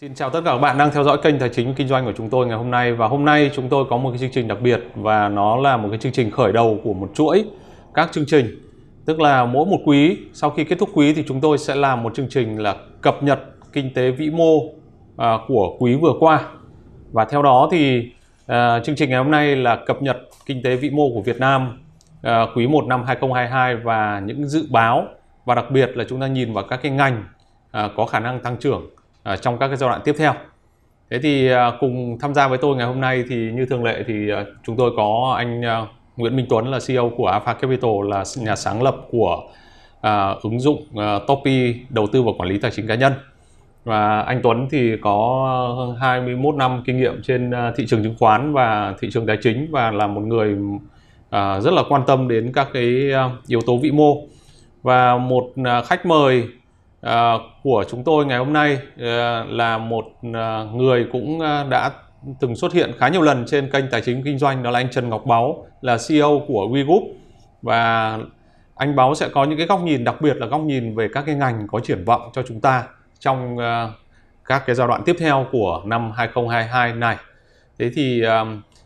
Xin chào tất cả các bạn đang theo dõi kênh Tài chính Kinh doanh của chúng tôi ngày hôm nay và hôm nay chúng tôi có một cái chương trình đặc biệt và nó là một cái chương trình khởi đầu của một chuỗi các chương trình. Tức là mỗi một quý sau khi kết thúc quý thì chúng tôi sẽ làm một chương trình là cập nhật kinh tế vĩ mô à, của quý vừa qua. Và theo đó thì à, chương trình ngày hôm nay là cập nhật kinh tế vĩ mô của Việt Nam à, quý 1 năm 2022 và những dự báo và đặc biệt là chúng ta nhìn vào các cái ngành à, có khả năng tăng trưởng À, trong các cái giai đoạn tiếp theo. Thế thì à, cùng tham gia với tôi ngày hôm nay thì như thường lệ thì à, chúng tôi có anh Nguyễn Minh Tuấn là CEO của Alpha Capital là nhà sáng lập của uh, ứng dụng uh, Topi đầu tư và quản lý tài chính cá nhân. Và anh Tuấn thì có hơn 21 năm kinh nghiệm trên thị trường chứng khoán và thị trường tài chính và là một người rất là quan tâm đến các cái yếu tố vĩ mô. Và một khách mời Ờ, của chúng tôi ngày hôm nay ờ, là một ờ, người cũng đã từng xuất hiện khá nhiều lần trên kênh tài chính kinh doanh, đó là anh Trần Ngọc Báu, là CEO của WeGroup và anh Báu sẽ có những cái góc nhìn, đặc biệt là góc nhìn về các cái ngành có triển vọng cho chúng ta trong các cái giai đoạn tiếp theo của năm 2022 này. Thế thì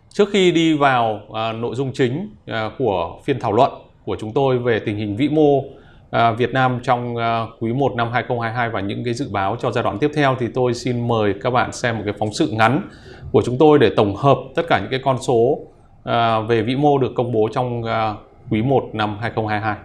trước khi đi vào nội dung chính của phiên thảo luận của chúng tôi về tình hình vĩ mô À, Việt Nam trong à, quý 1 năm 2022 và những cái dự báo cho giai đoạn tiếp theo thì tôi xin mời các bạn xem một cái phóng sự ngắn của chúng tôi để tổng hợp tất cả những cái con số à, về vĩ mô được công bố trong quý 1 năm 2022.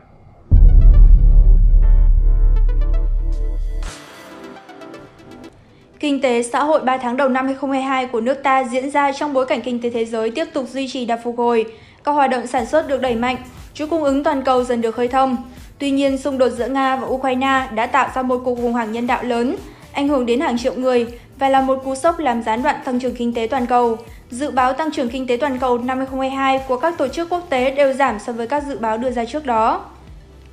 Kinh tế xã hội 3 tháng đầu năm 2022 của nước ta diễn ra trong bối cảnh kinh tế thế giới tiếp tục duy trì đà phục hồi, các hoạt động sản xuất được đẩy mạnh, chuỗi cung ứng toàn cầu dần được khơi thông. Tuy nhiên, xung đột giữa Nga và Ukraine đã tạo ra một cuộc khủng hoảng nhân đạo lớn, ảnh hưởng đến hàng triệu người và là một cú sốc làm gián đoạn tăng trưởng kinh tế toàn cầu. Dự báo tăng trưởng kinh tế toàn cầu năm 2022 của các tổ chức quốc tế đều giảm so với các dự báo đưa ra trước đó.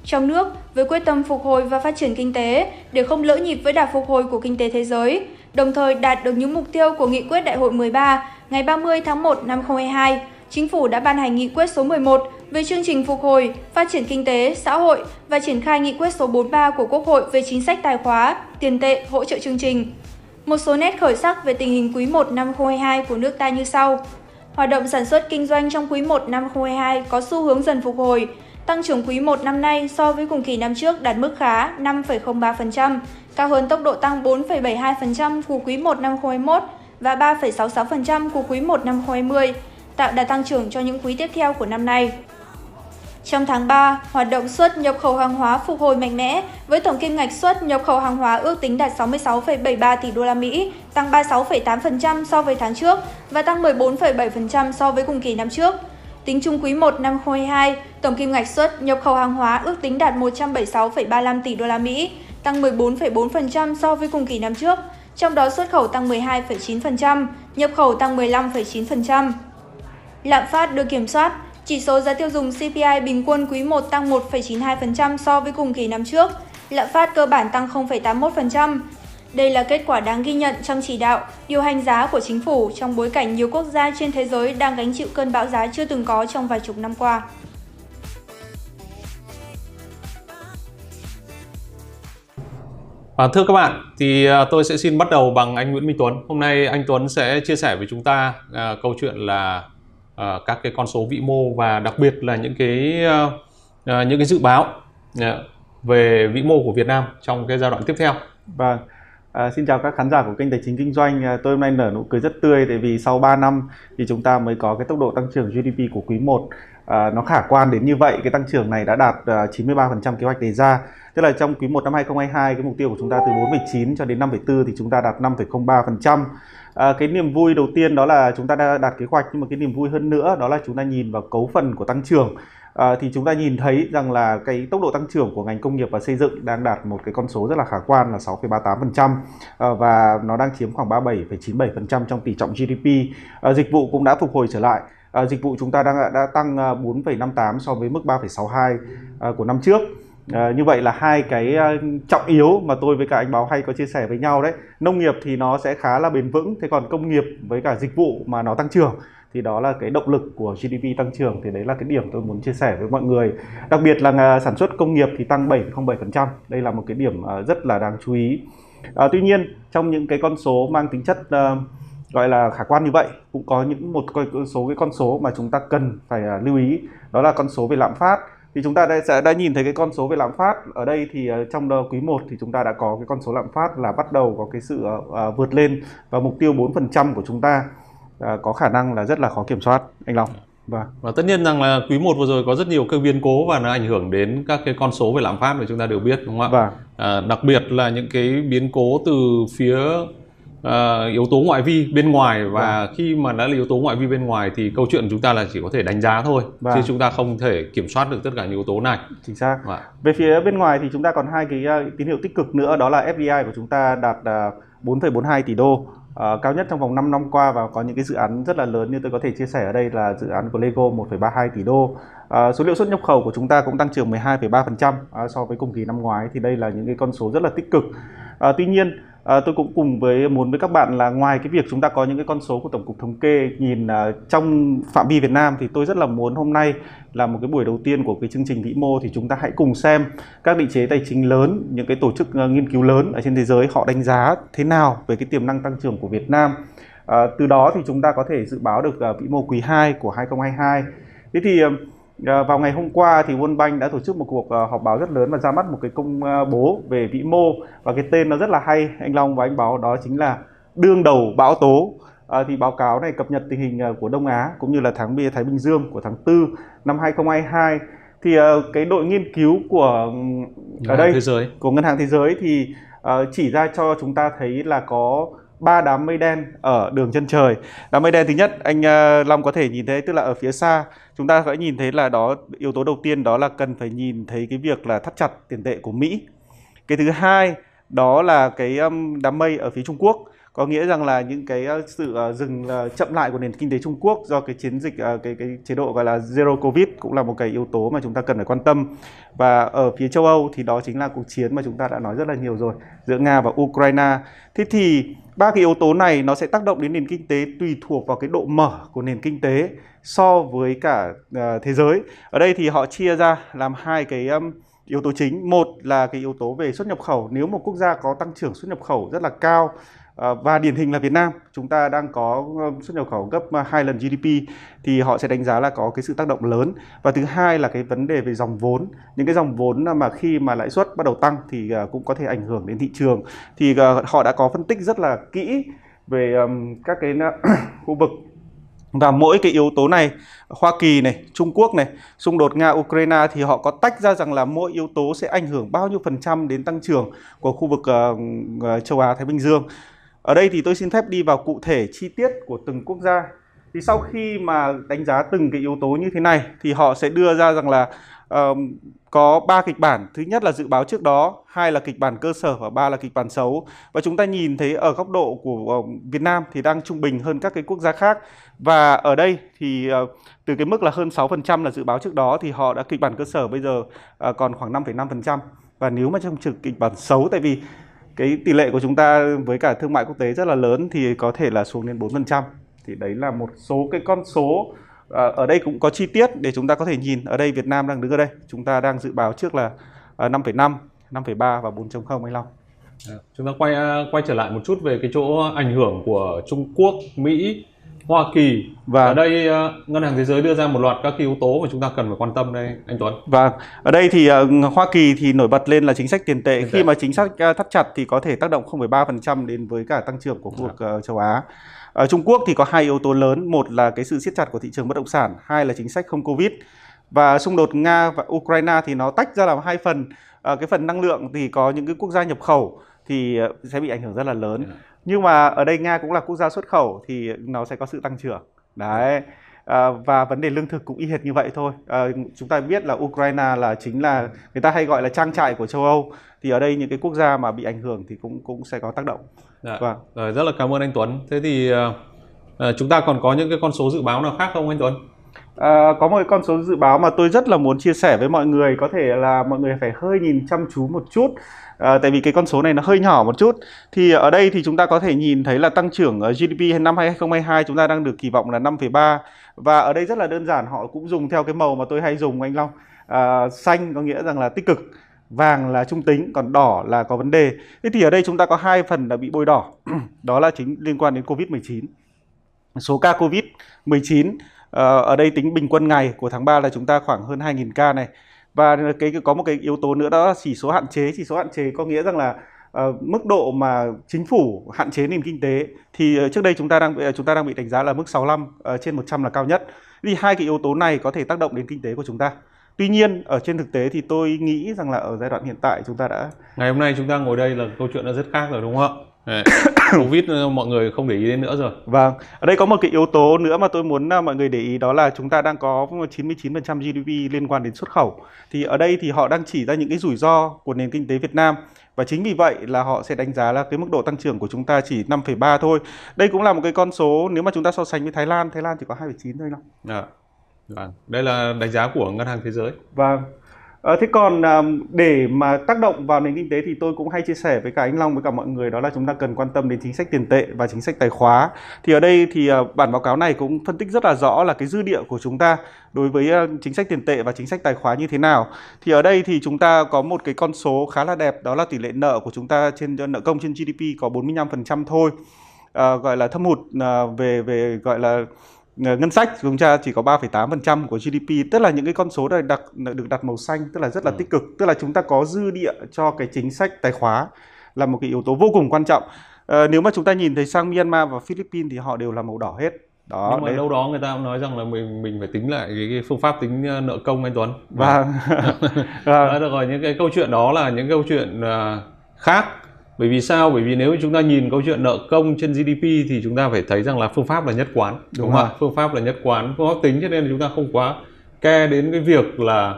Trong nước, với quyết tâm phục hồi và phát triển kinh tế để không lỡ nhịp với đà phục hồi của kinh tế thế giới, đồng thời đạt được những mục tiêu của Nghị quyết Đại hội 13 ngày 30 tháng 1 năm 2022, Chính phủ đã ban hành Nghị quyết số 11 về chương trình phục hồi, phát triển kinh tế, xã hội và triển khai Nghị quyết số 43 của Quốc hội về chính sách tài khóa, tiền tệ, hỗ trợ chương trình. Một số nét khởi sắc về tình hình quý 1 năm 2022 của nước ta như sau. Hoạt động sản xuất kinh doanh trong quý 1 năm 2022 có xu hướng dần phục hồi, Tăng trưởng quý 1 năm nay so với cùng kỳ năm trước đạt mức khá 5,03%, cao hơn tốc độ tăng 4,72% của quý 1 năm 2021 và 3,66% của quý 1 năm 2020, tạo đà tăng trưởng cho những quý tiếp theo của năm nay. Trong tháng 3, hoạt động xuất nhập khẩu hàng hóa phục hồi mạnh mẽ với tổng kim ngạch xuất nhập khẩu hàng hóa ước tính đạt 66,73 tỷ đô la Mỹ, tăng 36,8% so với tháng trước và tăng 14,7% so với cùng kỳ năm trước. Tính chung quý 1 năm 2022, tổng kim ngạch xuất nhập khẩu hàng hóa ước tính đạt 176,35 tỷ đô la Mỹ, tăng 14,4% so với cùng kỳ năm trước, trong đó xuất khẩu tăng 12,9%, nhập khẩu tăng 15,9%. Lạm phát được kiểm soát, chỉ số giá tiêu dùng CPI bình quân quý 1 tăng 1,92% so với cùng kỳ năm trước, lạm phát cơ bản tăng 0,81%, đây là kết quả đáng ghi nhận trong chỉ đạo, điều hành giá của chính phủ trong bối cảnh nhiều quốc gia trên thế giới đang gánh chịu cơn bão giá chưa từng có trong vài chục năm qua. À, thưa các bạn, thì à, tôi sẽ xin bắt đầu bằng anh Nguyễn Minh Tuấn. Hôm nay anh Tuấn sẽ chia sẻ với chúng ta à, câu chuyện là Ờ, các cái con số vĩ mô và đặc biệt là những cái uh, những cái dự báo uh, về vĩ mô của Việt Nam trong cái giai đoạn tiếp theo. Vâng. À, xin chào các khán giả của kênh Tài chính Kinh doanh. À, tôi hôm nay nở nụ cười rất tươi tại vì sau 3 năm thì chúng ta mới có cái tốc độ tăng trưởng GDP của quý 1 à, nó khả quan đến như vậy. Cái tăng trưởng này đã đạt à, 93% kế hoạch đề ra. Tức là trong quý 1 năm 2022 cái mục tiêu của chúng ta từ 4,9 cho đến 5,4 thì chúng ta đạt 5,03%. À, cái niềm vui đầu tiên đó là chúng ta đã đạt kế hoạch nhưng mà cái niềm vui hơn nữa đó là chúng ta nhìn vào cấu phần của tăng trưởng à, thì chúng ta nhìn thấy rằng là cái tốc độ tăng trưởng của ngành công nghiệp và xây dựng đang đạt một cái con số rất là khả quan là 6,38% à, và nó đang chiếm khoảng 37,97% trong tỷ trọng GDP. À, dịch vụ cũng đã phục hồi trở lại. À, dịch vụ chúng ta đang đã tăng à, 4,58 so với mức 3,62 à, của năm trước. À, như vậy là hai cái à, trọng yếu mà tôi với cả anh báo hay có chia sẻ với nhau đấy. Nông nghiệp thì nó sẽ khá là bền vững thế còn công nghiệp với cả dịch vụ mà nó tăng trưởng thì đó là cái động lực của GDP tăng trưởng thì đấy là cái điểm tôi muốn chia sẻ với mọi người. Đặc biệt là à, sản xuất công nghiệp thì tăng 7,07% đây là một cái điểm rất là đáng chú ý. À, tuy nhiên trong những cái con số mang tính chất uh, gọi là khả quan như vậy cũng có những một số cái con số mà chúng ta cần phải uh, lưu ý đó là con số về lạm phát thì chúng ta đã, sẽ đã nhìn thấy cái con số về lạm phát ở đây thì uh, trong quý 1 thì chúng ta đã có cái con số lạm phát là bắt đầu có cái sự uh, vượt lên và mục tiêu 4% của chúng ta uh, có khả năng là rất là khó kiểm soát anh Long. Vâng. Và tất nhiên rằng là quý 1 vừa rồi có rất nhiều các biến cố và nó ảnh hưởng đến các cái con số về lạm phát mà chúng ta đều biết đúng không ạ? Vâng. À, đặc biệt là những cái biến cố từ phía uh, yếu tố ngoại vi bên ngoài và vâng. khi mà đã là yếu tố ngoại vi bên ngoài thì câu chuyện chúng ta là chỉ có thể đánh giá thôi vâng. chứ chúng ta không thể kiểm soát được tất cả những yếu tố này chính xác vâng. về phía bên ngoài thì chúng ta còn hai cái uh, tín hiệu tích cực nữa đó là FDI của chúng ta đạt uh, 4,42 tỷ đô uh, cao nhất trong vòng 5 năm qua và có những cái dự án rất là lớn như tôi có thể chia sẻ ở đây là dự án của Lego 1,32 tỷ đô. Uh, số liệu xuất nhập khẩu của chúng ta cũng tăng trưởng 12,3% uh, so với cùng kỳ năm ngoái thì đây là những cái con số rất là tích cực. Uh, tuy nhiên À, tôi cũng cùng với muốn với các bạn là ngoài cái việc chúng ta có những cái con số của tổng cục thống kê nhìn uh, trong phạm vi Việt Nam thì tôi rất là muốn hôm nay là một cái buổi đầu tiên của cái chương trình vĩ mô thì chúng ta hãy cùng xem các định chế tài chính lớn những cái tổ chức uh, nghiên cứu lớn ở trên thế giới họ đánh giá thế nào về cái tiềm năng tăng trưởng của Việt Nam. Uh, từ đó thì chúng ta có thể dự báo được uh, vĩ mô quý 2 của 2022 thế thì uh, vào ngày hôm qua thì World Bank đã tổ chức một cuộc uh, họp báo rất lớn và ra mắt một cái công uh, bố về vĩ mô. Và cái tên nó rất là hay anh Long và anh Báo đó chính là đương đầu bão tố. À, thì báo cáo này cập nhật tình hình của Đông Á cũng như là tháng bia Thái Bình Dương của tháng 4 năm 2022 thì uh, cái đội nghiên cứu của ở đây thế giới. của ngân hàng thế giới thì uh, chỉ ra cho chúng ta thấy là có ba đám mây đen ở đường chân trời. Đám mây đen thứ nhất, anh ờ, Long có thể nhìn thấy, tức là ở phía xa. Chúng ta sẽ nhìn thấy là đó, yếu tố đầu tiên đó là cần phải nhìn thấy cái việc là thắt chặt tiền tệ của Mỹ. Cái thứ hai, đó là cái đám mây ở phía Trung Quốc có nghĩa rằng là những cái ờ, sự ờ, dừng ờ, chậm lại của nền kinh tế Trung Quốc do cái chiến dịch cái cái chế độ gọi là zero covid cũng là một cái yếu tố mà chúng ta cần phải quan tâm. Và ở phía châu Âu thì đó chính là cuộc chiến mà chúng ta đã nói rất là nhiều rồi, giữa Nga và Ukraine. Thế thì ba cái yếu tố này nó sẽ tác động đến nền kinh tế tùy thuộc vào cái độ mở của nền kinh tế so với cả thế giới. Ở đây thì họ chia ra làm hai cái yếu tố chính. Một là cái yếu tố về xuất nhập khẩu. Nếu một quốc gia có tăng trưởng xuất nhập khẩu rất là cao Ờ, và điển hình là Việt Nam. Chúng ta đang có ờ, xuất nhập khẩu gấp ờ, hai lần GDP thì họ sẽ đánh giá là có cái sự tác động lớn. Và thứ hai là cái vấn đề về dòng vốn. Những cái dòng vốn mà khi mà lãi suất bắt đầu tăng thì cũng có thể ảnh hưởng đến thị trường. Thì họ đã có phân tích rất là kỹ về các cái khu vực. Và mỗi cái yếu tố này Hoa Kỳ này, Trung Quốc này, xung đột Nga Ukraine thì họ có tách ra rằng là mỗi yếu tố sẽ ảnh hưởng bao nhiêu phần trăm đến tăng trưởng của khu vực uh, châu Á Thái Bình Dương. Ở đây thì tôi xin phép đi vào cụ thể chi tiết của từng quốc gia. Thì sau khi mà đánh giá từng cái yếu tố như thế này thì họ sẽ đưa ra rằng là um, có ba kịch bản. Thứ nhất là dự báo trước đó, hai là kịch bản cơ sở và ba là kịch bản xấu. Và chúng ta nhìn thấy ở góc độ của Việt Nam thì đang trung bình hơn các cái quốc gia khác. Và ở đây thì uh, từ cái mức là hơn 6% là dự báo trước đó thì họ đã kịch bản cơ sở bây giờ uh, còn khoảng 5,5%. Và nếu mà trong trực kịch bản xấu tại vì cái tỷ lệ của chúng ta với cả thương mại quốc tế rất là lớn thì có thể là xuống đến 4%. Thì đấy là một số cái con số à, ở đây cũng có chi tiết để chúng ta có thể nhìn. Ở đây Việt Nam đang đứng ở đây, chúng ta đang dự báo trước là à, 5,5, 5,3 và 4.0 anh Long. Dạ, chúng ta quay à, quay trở lại một chút về cái chỗ ảnh hưởng của Trung Quốc, Mỹ Hoa Kỳ và ở đây uh, ngân hàng thế giới đưa ra một loạt các yếu tố mà chúng ta cần phải quan tâm đây anh Tuấn. Và ở đây thì uh, Hoa Kỳ thì nổi bật lên là chính sách tiền tệ tiền khi tệ. mà chính sách uh, thắt chặt thì có thể tác động 0,3% đến với cả tăng trưởng của khu vực uh, châu Á. Ở Trung Quốc thì có hai yếu tố lớn, một là cái sự siết chặt của thị trường bất động sản, hai là chính sách không Covid. Và xung đột Nga và Ukraine thì nó tách ra làm hai phần. Cái phần năng lượng thì có những cái quốc gia nhập khẩu thì sẽ bị ảnh hưởng rất là lớn. Nhưng mà ở đây nga cũng là quốc gia xuất khẩu thì nó sẽ có sự tăng trưởng. Đấy. À, và vấn đề lương thực cũng y hệt như vậy thôi. À, chúng ta biết là ukraine là chính là người ta hay gọi là trang trại của châu âu. Thì ở đây những cái quốc gia mà bị ảnh hưởng thì cũng cũng sẽ có tác động. Dạ. vâng. rồi rất là cảm ơn anh tuấn. Thế thì uh, chúng ta còn có những cái con số dự báo nào khác không anh tuấn? À, có một con số dự báo mà tôi rất là muốn chia sẻ với mọi người. Có thể là mọi người phải hơi nhìn chăm chú một chút à, tại vì cái con số này nó hơi nhỏ một chút. Thì ở đây thì chúng ta có thể nhìn thấy là tăng trưởng ờ, GDP năm 2022 chúng ta đang được kỳ vọng là 5,3 và ở đây rất là đơn giản họ cũng dùng theo cái màu mà tôi hay dùng anh Long. À, xanh có nghĩa rằng là tích cực vàng là trung tính còn đỏ là có vấn đề. Thế thì ở đây chúng ta có hai phần là bị bôi đỏ. Đó là chính liên quan đến covid 19 số ca covid 19 ở đây tính bình quân ngày của tháng 3 là chúng ta khoảng hơn 2.000 ca này và cái có một cái yếu tố nữa đó là chỉ số hạn chế chỉ số hạn chế có nghĩa rằng là uh, mức độ mà chính phủ hạn chế nền kinh tế thì uh, trước đây chúng ta đang ờ, chúng ta đang bị đánh giá là mức 65 uh, trên 100 là cao nhất. Thì hai cái yếu tố này có thể tác động đến kinh tế của chúng ta. Tuy nhiên ở trên thực tế thì tôi nghĩ rằng là ở giai đoạn hiện tại chúng ta đã ngày hôm nay chúng ta ngồi đây là câu chuyện đã rất khác rồi đúng không ạ? Covid mọi người không để ý đến nữa rồi. Vâng, ở đây có một cái yếu tố nữa mà tôi muốn mọi người để ý đó là chúng ta đang có 99% GDP liên quan đến xuất khẩu. Thì ở đây thì họ đang chỉ ra những cái rủi ro của nền kinh tế Việt Nam và chính vì vậy là họ sẽ đánh giá là cái mức độ tăng trưởng của chúng ta chỉ 5,3 thôi. Đây cũng là một cái con số nếu mà chúng ta so sánh với Thái Lan, Thái Lan chỉ có 2,9 thôi đâu. À, vâng. Đây là đánh giá của ngân hàng thế giới. Vâng. À, thế còn à, để mà tác động vào nền kinh tế thì tôi cũng hay chia sẻ với cả anh Long với cả mọi người đó là chúng ta cần quan tâm đến chính sách tiền tệ và chính sách tài khóa. Thì ở đây thì à, bản báo cáo này cũng phân tích rất là rõ là cái dư địa của chúng ta đối với à, chính sách tiền tệ và chính sách tài khóa như thế nào. Thì ở đây thì chúng ta có một cái con số khá là đẹp đó là tỷ lệ nợ của chúng ta trên à, nợ công trên GDP có 45% thôi. À, gọi là thâm hụt à, về về gọi là ngân sách chúng ta chỉ có 3,8% của GDP tức là những cái con số này đặt được đặt màu xanh tức là rất là ừ. tích cực. Tức là chúng ta có dư địa cho cái chính sách tài khóa là một cái yếu tố vô cùng quan trọng. À, nếu mà chúng ta nhìn thấy sang Myanmar và Philippines thì họ đều là màu đỏ hết. Đó nhưng mà đấy. đâu đó người ta cũng nói rằng là mình mình phải tính lại cái, cái phương pháp tính ờ, nợ công anh Tuấn. Vâng. Vâng được rồi những cái câu chuyện đó là những câu chuyện uh, khác bởi vì sao bởi vì nếu chúng ta nhìn câu chuyện nợ công trên GDP thì chúng ta phải thấy rằng là phương pháp là nhất quán đúng, đúng không ạ phương pháp là nhất quán phương pháp tính cho nên là chúng ta không quá ke đến cái việc là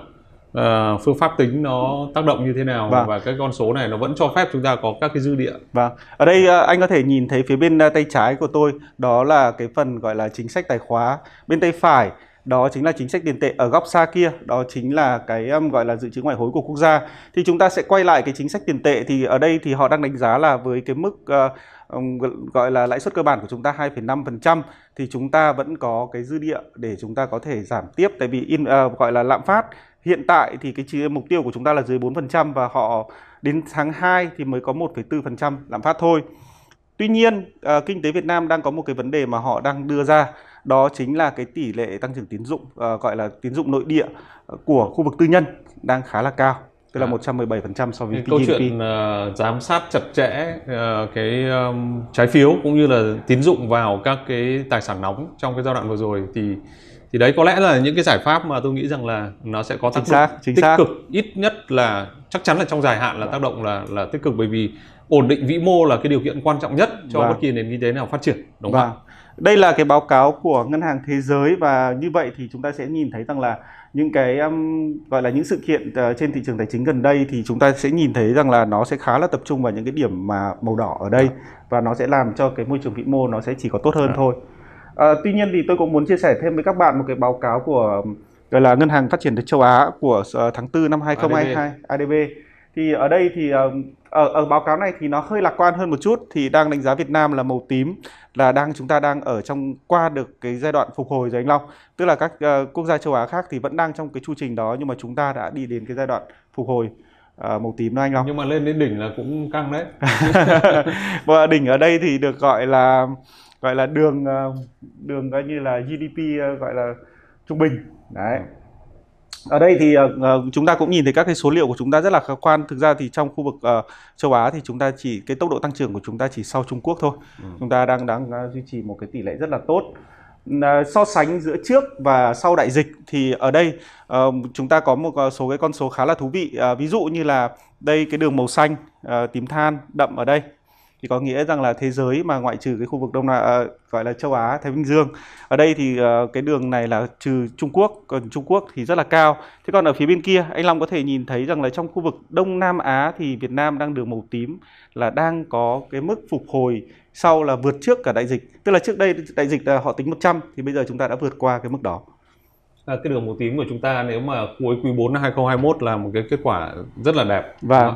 uh, phương pháp tính nó tác động như thế nào vâng. và cái con số này nó vẫn cho phép chúng ta có các cái dư địa. Vâng. Ở đây uh, anh có thể nhìn thấy phía bên uh, tay trái của tôi đó là cái phần gọi là chính sách tài khóa. Bên tay phải đó chính là chính sách tiền tệ ở góc xa kia. Đó chính là cái um, gọi là dự trữ ngoại hối của quốc gia. Thì chúng ta sẽ quay lại cái chính sách tiền tệ. Thì ở đây thì họ đang đánh giá là với cái mức uh, gọi là lãi suất cơ bản của chúng ta 2,5% thì chúng ta vẫn có cái dư địa để chúng ta có thể giảm tiếp. Tại vì in uh, gọi là lạm phát hiện tại thì cái mục tiêu của chúng ta là dưới 4% và họ đến tháng 2 thì mới có 1,4% lạm phát thôi. Tuy nhiên, uh, kinh tế Việt Nam đang có một cái vấn đề mà họ đang đưa ra đó chính là cái tỷ lệ tăng trưởng tín dụng uh, gọi là tín dụng nội địa của khu vực tư nhân đang khá là cao tức là à. 117% so với câu chuyện uh, giám sát chặt chẽ uh, cái um, trái phiếu cũng như là tín dụng vào các cái tài sản nóng trong cái giai đoạn vừa rồi thì thì đấy có lẽ là những cái giải pháp mà tôi nghĩ rằng là nó sẽ có tác chính xác, động chính tích xác. cực ít nhất là chắc chắn là trong dài hạn là tác động là là tích cực bởi vì ổn định vĩ mô là cái điều kiện quan trọng nhất cho vâng. bất kỳ nền kinh tế nào phát triển đúng không? Đây là cái báo cáo của Ngân hàng Thế giới và như vậy thì chúng ta sẽ nhìn thấy rằng là những cái um, gọi là những sự kiện uh, trên thị trường tài chính gần đây thì chúng ta sẽ nhìn thấy rằng là nó sẽ khá là tập trung vào những cái điểm mà màu đỏ ở đây và nó sẽ làm cho cái môi trường vĩ mô nó sẽ chỉ có tốt hơn thôi. À, tuy nhiên thì tôi cũng muốn chia sẻ thêm với các bạn một cái báo cáo của gọi là Ngân hàng Phát triển châu Á của uh, tháng 4 năm 2022 ADB. ADB thì ở đây thì uh, ở, ở báo cáo này thì nó hơi lạc quan hơn một chút. Thì đang đánh giá Việt Nam là màu tím là đang chúng ta đang ở trong qua được cái giai đoạn phục hồi rồi anh Long. Tức là các uh, quốc gia châu Á khác thì vẫn đang trong cái chu trình đó nhưng mà chúng ta đã đi đến cái giai đoạn phục hồi uh, màu tím đó anh Long. Nhưng mà lên đến đỉnh là cũng căng đấy. Và đỉnh ở đây thì được gọi là gọi là đường đường coi như là GDP gọi là trung bình. Đấy ở đây thì uh, chúng ta cũng nhìn thấy các cái số liệu của chúng ta rất là khả quan. Thực ra thì trong khu vực uh, châu Á thì chúng ta chỉ cái tốc độ tăng trưởng của chúng ta chỉ sau Trung Quốc thôi. Ừ. chúng ta đang đang uh, duy trì một cái tỷ lệ rất là tốt. So sánh giữa trước và sau đại dịch thì ở đây uh, chúng ta có một số cái con số khá là thú vị. Uh, ví dụ như là đây cái đường màu xanh uh, tím than đậm ở đây thì có nghĩa rằng là thế giới mà ngoại trừ cái khu vực đông nam uh, gọi là châu Á Thái Bình Dương ở đây thì uh, cái đường này là trừ Trung Quốc còn Trung Quốc thì rất là cao. Thế còn ở phía bên kia anh Long có thể nhìn thấy rằng là trong khu vực Đông Nam Á thì Việt Nam đang đường màu tím là đang có cái mức phục hồi sau là vượt trước cả đại dịch. Tức là trước đây đại dịch là họ tính 100 thì bây giờ chúng ta đã vượt qua cái mức đó. À, cái đường màu tím của chúng ta nếu mà cuối quý 4 năm 2021 là một cái kết quả rất là đẹp và vâng.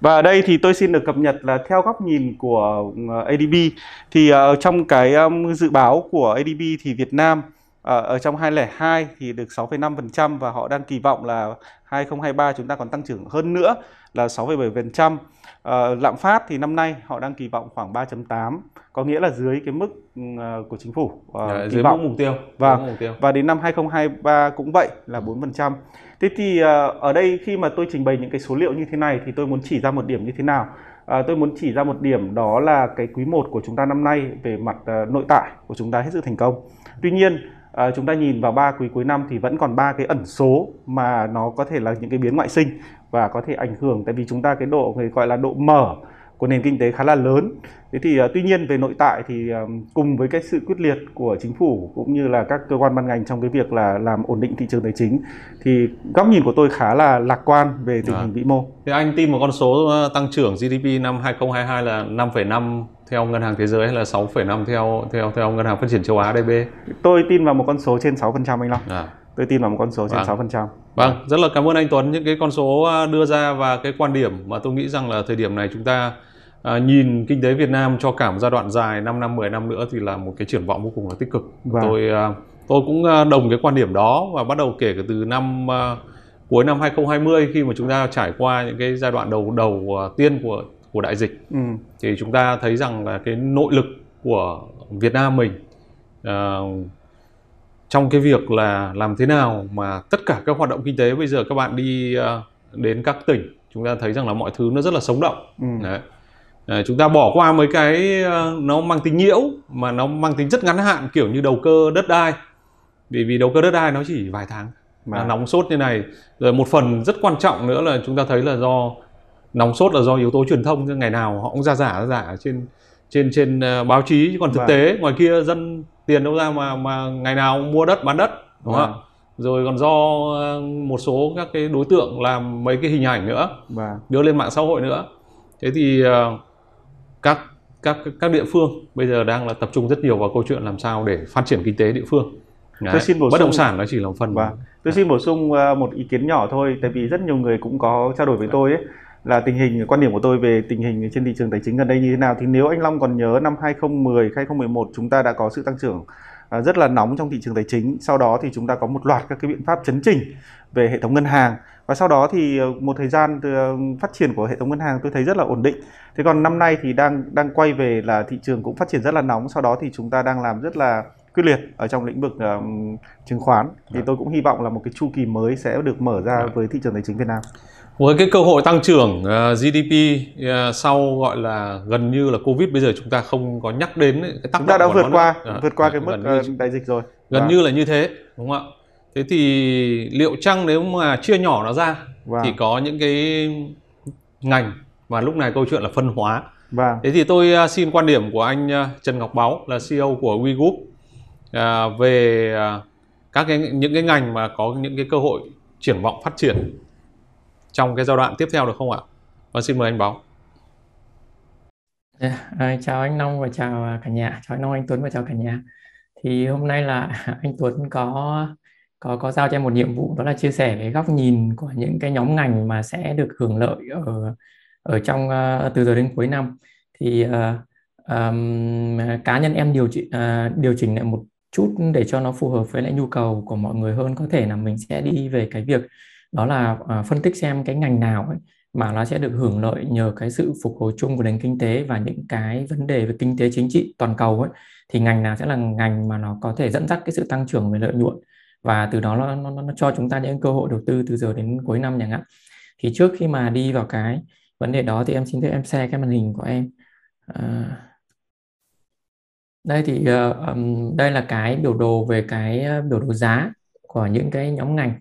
Và ở đây thì tôi xin được cập nhật là theo góc nhìn của ờ, ADB thì uh, trong cái um, dự báo của ADB thì Việt Nam ở, ở trong 2002 thì được 6,5% và họ đang kỳ vọng là 2023 chúng ta còn tăng trưởng hơn nữa là 6,7%. Uh, lạm phát thì năm nay họ đang kỳ vọng khoảng 3.8 có nghĩa là dưới cái mức uh, của chính phủ uh, à, kỳ dưới vọng mức mục tiêu và mục tiêu. và đến năm 2023 cũng vậy là 4%. Thế thì uh, ở đây khi mà tôi trình bày những cái số liệu như thế này thì tôi muốn chỉ ra một điểm như thế nào? À, tôi muốn chỉ ra một điểm đó là cái quý 1 của chúng ta năm nay về mặt uh, nội tại của chúng ta hết sức thành công. Tuy nhiên à, chúng ta nhìn vào ba quý cuối năm thì vẫn còn ba cái ẩn số mà nó có thể là những cái biến ngoại sinh và có thể ảnh hưởng tại vì chúng ta cái độ người gọi là độ mở của nền kinh tế khá là lớn. Thế thì uh, tuy nhiên về nội tại thì um, cùng với cái sự quyết liệt của chính phủ cũng như là các cơ quan ban ngành trong cái việc là làm ổn định thị trường tài chính thì góc nhìn của tôi khá là lạc quan về tình à. hình vĩ mô. Thì anh tin một con số tăng trưởng GDP năm 2022 là 5,5 theo ngân hàng thế giới hay là 6,5 theo theo theo ngân hàng phát triển châu Á DB? Tôi tin vào một con số trên 6% anh Long. À. Tôi tin vào một con số trên vâng. 6%. Vâng, rất là cảm ơn anh Tuấn những cái con số à, đưa ra và cái quan điểm mà tôi nghĩ rằng là thời điểm này chúng ta à, nhìn kinh tế Việt Nam cho cả một giai đoạn dài 5 năm 10 năm nữa thì là một cái triển vọng vô cùng là tích cực. Vâng. Tôi à, tôi cũng à, đồng cái quan điểm đó và bắt đầu kể từ năm à, cuối năm 2020 khi mà chúng ta trải qua những cái giai đoạn đầu đầu tiên của của đại dịch ừ. thì chúng ta thấy rằng là cái nội lực của Việt Nam mình uh, trong cái việc là làm thế nào mà tất cả các hoạt động kinh tế bây giờ các bạn đi uh, đến các tỉnh chúng ta thấy rằng là mọi thứ nó rất là sống động ừ. Đấy. À, chúng ta bỏ qua mấy cái uh, nó mang tính nhiễu mà nó mang tính rất ngắn hạn kiểu như đầu cơ đất đai vì vì đầu cơ đất đai nó chỉ vài tháng mà nóng sốt như này rồi một phần rất quan trọng nữa là chúng ta thấy là do nóng sốt là do yếu tố truyền thông ngày nào họ cũng ra giả ra giả trên trên trên uh, báo chí chứ còn thực vâng. tế ngoài kia dân tiền đâu ra mà mà ngày nào mua đất bán đất đúng vâng. không rồi còn do uh, một số các cái đối tượng làm mấy cái hình ảnh nữa vâng. đưa lên mạng xã hội nữa thế thì uh, các các các địa phương bây giờ đang là tập trung rất nhiều vào câu chuyện làm sao để phát triển kinh tế địa phương Đấy. tôi xin bổ bất động sản nó chỉ là một phần vâng. tôi xin bổ sung một ý kiến nhỏ thôi tại vì rất nhiều người cũng có trao đổi với tôi ấy là tình hình quan điểm của tôi về tình hình trên thị trường tài chính gần đây như thế nào? Thì nếu anh Long còn nhớ năm 2010 2011 chúng ta đã có sự tăng trưởng à, rất là nóng trong thị trường tài chính. Sau đó thì chúng ta có một loạt các cái biện pháp chấn chỉnh về hệ thống ngân hàng. Và sau đó thì ờ, một thời gian ờ, phát triển của hệ thống ngân hàng tôi thấy rất là ổn định. Thế còn năm nay thì đang đang quay về là thị trường cũng phát triển rất là nóng. Sau đó thì chúng ta đang làm rất là quyết liệt ở trong lĩnh vực um, chứng khoán. Thì tôi cũng hy vọng là một cái chu kỳ mới sẽ được mở ra với thị trường tài chính Việt Nam với cái cơ hội tăng trưởng uh, ờ, GDP uh, ờ, sau gọi là gần như là Covid bây giờ chúng ta không có nhắc đến cái tác chúng ta đã vượt qua à, vượt qua cái mức như, uh, đại dịch rồi. Gần và... như là như thế đúng không ạ? Thế thì liệu chăng nếu mà chia nhỏ nó ra và... thì có những cái ngành và lúc này câu chuyện là phân hóa. Và... thế thì tôi xin quan điểm của anh Trần Ngọc Báu là CEO của WeGroup uh, về các cái những cái ngành mà có những cái cơ hội triển vọng phát triển trong cái giai đoạn tiếp theo được không ạ? Và xin mời anh Báo. Yeah, à, chào anh Long và chào cả nhà, chào anh Long, anh Tuấn và chào cả nhà. Thì hôm nay là anh Tuấn có có có giao cho em một nhiệm vụ đó là chia sẻ cái góc nhìn của những cái nhóm ngành mà sẽ được hưởng lợi ở ở trong uh, từ giờ đến cuối năm. Thì uh, um, cá nhân em điều chỉnh uh, điều chỉnh lại một chút để cho nó phù hợp với lại nhu cầu của mọi người hơn có thể là mình sẽ đi về cái việc đó là uh, phân tích xem cái ngành nào ấy, mà nó sẽ được hưởng lợi nhờ cái sự phục hồi chung của nền kinh tế và những cái vấn đề về kinh tế chính trị toàn cầu ấy. Thì ngành nào sẽ là ngành mà nó có thể dẫn dắt cái sự tăng trưởng về lợi nhuận và từ đó nó, nó, nó cho chúng ta những cơ hội đầu tư từ giờ đến cuối năm chẳng hạn. Thì trước khi mà đi vào cái vấn đề đó thì em xin phép em share cái màn hình của em. À, đây thì uh, um, đây là cái biểu đồ về cái ờ, biểu đồ giá của những cái nhóm ngành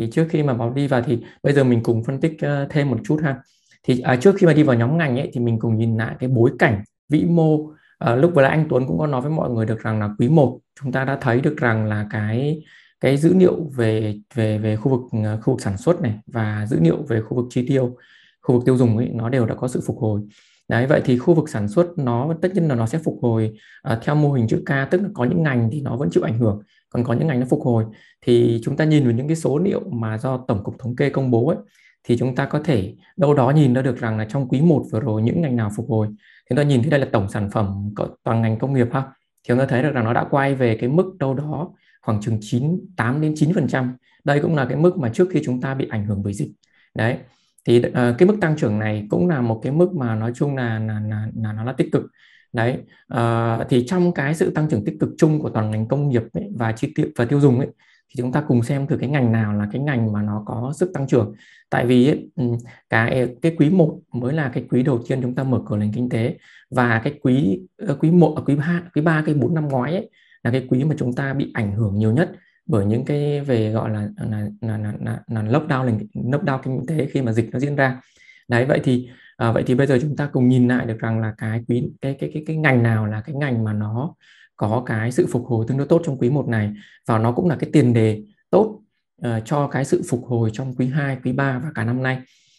thì trước khi mà vào đi vào thì bây giờ mình cùng phân tích uh, thêm một chút ha. Thì à, trước khi mà đi vào nhóm ngành ấy thì mình cùng nhìn lại cái bối cảnh vĩ mô à, lúc vừa nãy anh Tuấn cũng có nói với mọi người được rằng là quý 1 chúng ta đã thấy được rằng là cái cái dữ liệu về về về khu vực ờ, khu vực sản xuất này và dữ liệu về khu vực chi tiêu khu vực tiêu dùng ấy nó đều đã có sự phục hồi. Đấy vậy thì khu vực sản xuất nó tất nhiên là nó sẽ phục hồi uh, theo mô hình chữ K tức là có những ngành thì nó vẫn chịu ảnh hưởng còn có những ngành nó phục hồi thì chúng ta nhìn vào những cái số liệu mà do tổng cục thống kê công bố ấy thì chúng ta có thể đâu đó nhìn ra được rằng là trong quý 1 vừa rồi những ngành nào phục hồi thì chúng ta nhìn thấy đây là tổng sản phẩm toàn ngành công nghiệp ha thì chúng ta thấy được rằng nó đã quay về cái mức đâu đó khoảng chừng 9 8 đến 9%. Đây cũng là cái mức mà trước khi chúng ta bị ảnh hưởng bởi dịch. Đấy. Thì uh, cái mức tăng trưởng này cũng là một cái mức mà nói chung là là là, là nó là tích cực. Đấy. Uh, thì trong cái sự tăng trưởng tích cực chung của toàn ngành công nghiệp ấy, và chi tiêu và tiêu dùng ấy thì chúng ta cùng xem thử cái ngành nào là cái ngành mà nó có sức tăng trưởng tại vì ấy, ừ, cái cái quý 1 mới là cái quý đầu tiên chúng ta mở cửa nền kinh tế và cái quý ờ, quý 1 quý 2 quý 3 cái 4 năm ngoái ấy là cái quý mà chúng ta bị ảnh hưởng nhiều nhất bởi những cái về gọi là là là là, là, là lockdown nền lockdown kinh tế khi mà dịch nó diễn ra đấy vậy thì à, vậy thì bây giờ chúng ta cùng nhìn lại được rằng là cái quý cái cái cái cái ngành nào là cái ngành mà nó có cái sự phục hồi tương đối tốt trong quý 1 này và nó cũng là cái tiền đề tốt uh, cho cái sự phục hồi trong quý 2, quý 3 và cả năm nay.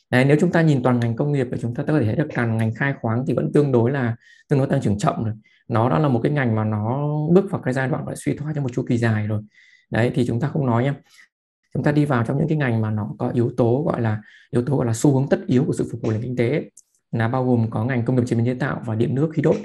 Đấy, nếu chúng ta nhìn toàn ngành công nghiệp thì chúng ta có thể thấy được rằng ngành khai khoáng thì vẫn tương đối là tương đối tăng trưởng chậm rồi. Nó đã là một cái ngành mà nó bước vào cái giai đoạn gọi suy thoái trong một chu kỳ dài rồi. Đấy thì chúng ta không nói nhé. Chúng ta đi vào trong những cái ngành mà nó có yếu tố gọi là yếu tố gọi là xu hướng tất yếu của sự phục hồi nền kinh tế là bao gồm có ngành công nghiệp chế biến chế tạo và điện nước khí đốt.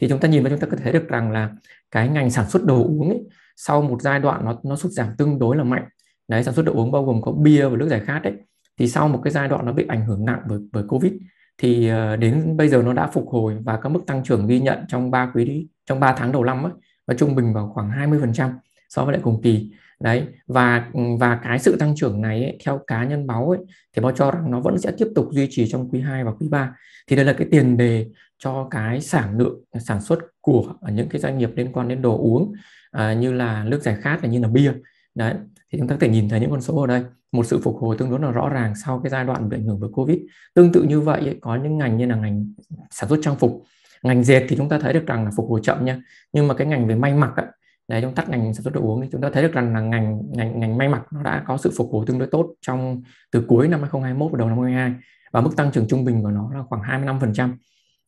Thì chúng ta nhìn vào chúng ta có thể thấy được rằng là cái ngành sản xuất đồ uống ấy, sau một giai đoạn nó nó sụt giảm tương đối là mạnh. Đấy sản xuất đồ uống bao gồm có bia và nước giải khát đấy thì sau một cái giai đoạn nó bị ảnh hưởng nặng bởi bởi covid thì ờ, đến bây giờ nó đã phục hồi và các mức tăng trưởng ghi nhận trong ba quý trong 3 tháng đầu năm ấy, nó trung bình vào khoảng 20% so với lại cùng kỳ đấy và và cái sự tăng trưởng này ấy, theo cá nhân báo ấy thì báo cho rằng nó vẫn sẽ tiếp tục duy trì trong quý 2 và quý 3 thì đây là cái tiền đề cho cái sản lượng sản xuất của những cái doanh nghiệp liên quan đến đồ uống à, như là nước giải khát và như là bia. Đấy thì chúng ta có thể nhìn thấy những con số ở đây. Một sự phục hồi tương đối là rõ ràng sau cái giai đoạn bị ảnh hưởng bởi covid. Tương tự như vậy ấy, có những ngành như là ngành sản xuất trang phục ngành dệt thì chúng ta thấy được rằng là phục hồi chậm nha. Nhưng mà cái ngành về may mặc ấy, đấy chúng tắt ngành sản xuất đồ uống thì chúng ta thấy được rằng là ngành ngành ngành may mặc nó đã có sự phục hồi tương đối tốt trong từ cuối năm 2021 và đầu năm 2022 và mức tăng trưởng trung bình của nó là khoảng 25%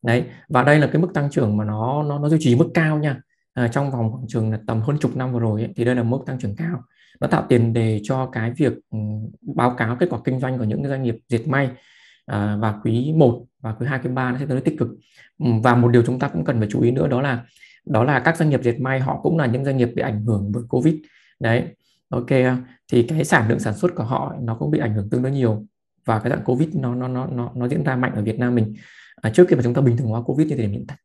đấy và đây là cái mức tăng trưởng mà nó nó nó duy trì mức cao nha. À, trong vòng khoảng trường là tầm hơn chục năm vừa rồi ấy, thì đây là mức tăng trưởng cao. Nó tạo tiền đề cho cái việc ừ, báo cáo kết quả kinh doanh của những doanh nghiệp dệt may à, và quý 1 và quý 2, quý 3 nó sẽ tới tích cực. Ừ, và một điều chúng ta cũng cần phải chú ý nữa đó là đó là các doanh nghiệp dệt may họ cũng là những doanh nghiệp bị ảnh hưởng bởi covid. Đấy ok. Thì cái sản lượng sản xuất của họ nó cũng bị ảnh hưởng tương đối nhiều. Và cái dạng covid nó nó nó nó nó diễn ra mạnh ở Việt Nam mình. À, trước khi mà chúng ta bình thường hóa covid như thời điểm hiện tại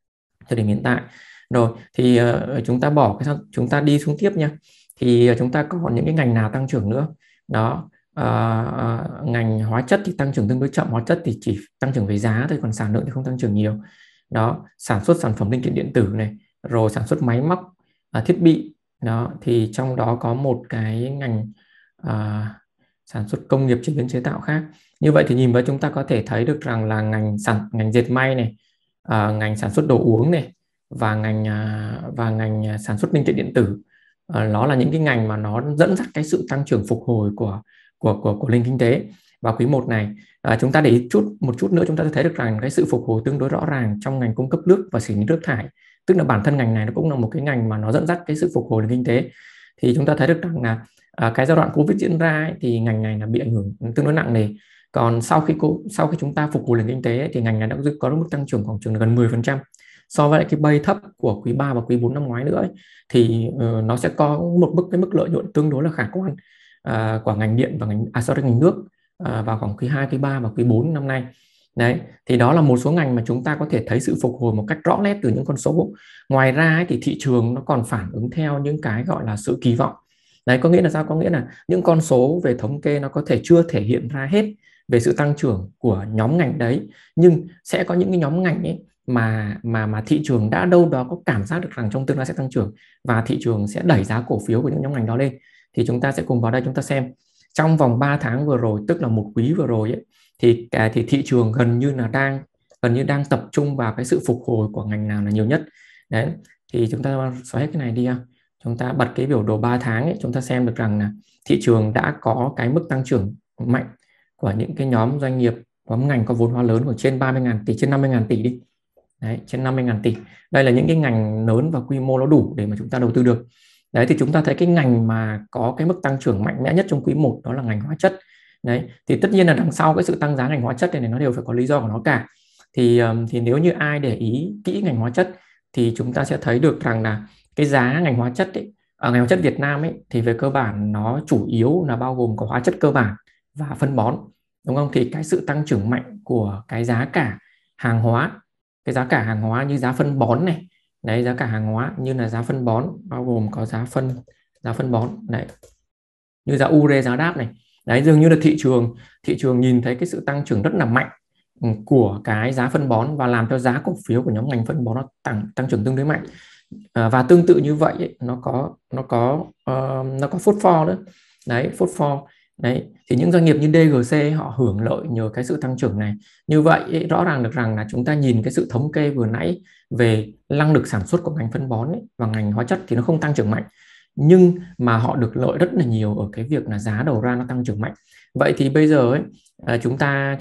thời điểm hiện tại. Rồi thì uh, chúng ta bỏ cái chúng ta đi xuống tiếp nha. Thì uh, chúng ta còn những cái ngành nào tăng trưởng nữa? Đó uh, uh, ngành hóa chất thì tăng trưởng tương đối chậm hóa chất thì chỉ tăng trưởng về giá thôi còn sản lượng thì không tăng trưởng nhiều. Đó sản xuất sản phẩm linh kiện điện tử này rồi sản xuất máy móc à, thiết bị. Đó thì trong đó có một cái ngành à, sản xuất công nghiệp chế biến chế tạo khác. Như vậy thì nhìn vào chúng ta có thể thấy được rằng là ngành sản ngành dệt may này à, ngành sản xuất đồ uống này và ngành à, và ngành à, sản xuất linh kiện điện tử à, nó là những cái ngành mà nó dẫn dắt cái sự tăng trưởng phục hồi của của của của nền kinh tế. Và quý 1 này à, chúng ta để ý chút một chút nữa chúng ta thấy được rằng cái sự phục hồi tương đối rõ ràng trong ngành cung cấp nước và xử lý nước thải tức là bản thân ngành này nó cũng là một cái ngành mà nó dẫn dắt cái sự phục hồi nền kinh tế. Thì chúng ta thấy được rằng là à, cái giai đoạn covid diễn ra ấy, thì ngành này là bị ảnh hưởng tương đối nặng nề. Còn sau khi sau khi chúng ta phục hồi nền kinh tế ấy, thì ngành này đã có mức tăng trưởng khoảng chừng gần 10% so với lại cái bay thấp của quý 3 và quý 4 năm ngoái nữa ấy, thì uh, nó sẽ có một mức cái mức lợi nhuận tương đối là khả quan uh, của ngành điện và ngành à, sorry, ngành nước uh, vào khoảng quý 2, quý 3 và quý 4 năm nay đấy thì đó là một số ngành mà chúng ta có thể thấy sự phục hồi một cách rõ nét từ những con số. Ngoài ra ấy, thì thị trường nó còn phản ứng theo những cái gọi là sự kỳ vọng. Đấy có nghĩa là sao? Có nghĩa là những con số về thống kê nó có thể chưa thể hiện ra hết về sự tăng trưởng của nhóm ngành đấy nhưng sẽ có những cái nhóm ngành ấy mà mà mà thị trường đã đâu đó có cảm giác được rằng trong tương lai sẽ tăng trưởng và thị trường sẽ đẩy giá cổ phiếu của những nhóm ngành đó lên. Thì chúng ta sẽ cùng vào đây chúng ta xem. Trong vòng 3 tháng vừa rồi tức là một quý vừa rồi ấy, thì thì thị trường gần như là đang gần như đang tập trung vào cái sự phục hồi của ngành nào là nhiều nhất. Đấy thì chúng ta xóa hết cái này đi chúng ta bật cái biểu đồ 3 tháng ấy, chúng ta xem được rằng là thị trường đã có cái mức tăng trưởng mạnh của những cái nhóm doanh nghiệp nhóm ngành có vốn hóa lớn của trên 30.000 tỷ trên 50.000 tỷ đi. Đấy trên 50.000 tỷ. Đây là những cái ngành lớn và quy mô nó đủ để mà chúng ta đầu tư được. Đấy thì chúng ta thấy cái ngành mà có cái mức tăng trưởng mạnh mẽ nhất trong quý 1 đó là ngành hóa chất đấy thì tất nhiên là đằng sau cái sự tăng giá ngành hóa chất này, này nó đều phải có lý do của nó cả. Thì thì nếu như ai để ý kỹ ngành hóa chất thì chúng ta sẽ thấy được rằng là cái giá ngành hóa chất ấy, ở ngành hóa chất Việt Nam ấy thì về cơ bản nó chủ yếu là bao gồm có hóa chất cơ bản và phân bón đúng không? Thì cái sự tăng trưởng mạnh của cái giá cả hàng hóa cái giá cả hàng hóa như giá phân bón này đấy giá cả hàng hóa như là giá phân bón bao gồm có giá phân giá phân bón đấy. Như giá ure giá đáp này đấy dường như là thị trường thị trường nhìn thấy cái sự tăng trưởng rất là mạnh ừ, của cái giá phân bón và làm cho giá cổ phiếu của nhóm ngành phân bón nó tăng tăng trưởng tương đối mạnh. À, và tương tự như vậy ấy, nó có nó có uh, nó có phốt pho nữa. Đấy phốt pho. Đấy thì những doanh nghiệp như DGC họ hưởng lợi nhờ cái sự tăng trưởng này. Như vậy ấy, rõ ràng được rằng là chúng ta nhìn cái sự thống kê vừa nãy về năng lực sản xuất của ngành phân bón ấy, và ngành hóa chất thì nó không tăng trưởng mạnh nhưng mà họ được lợi rất là nhiều ở cái việc là giá đầu ra nó tăng trưởng mạnh. Vậy thì bây giờ ấy à, chúng ta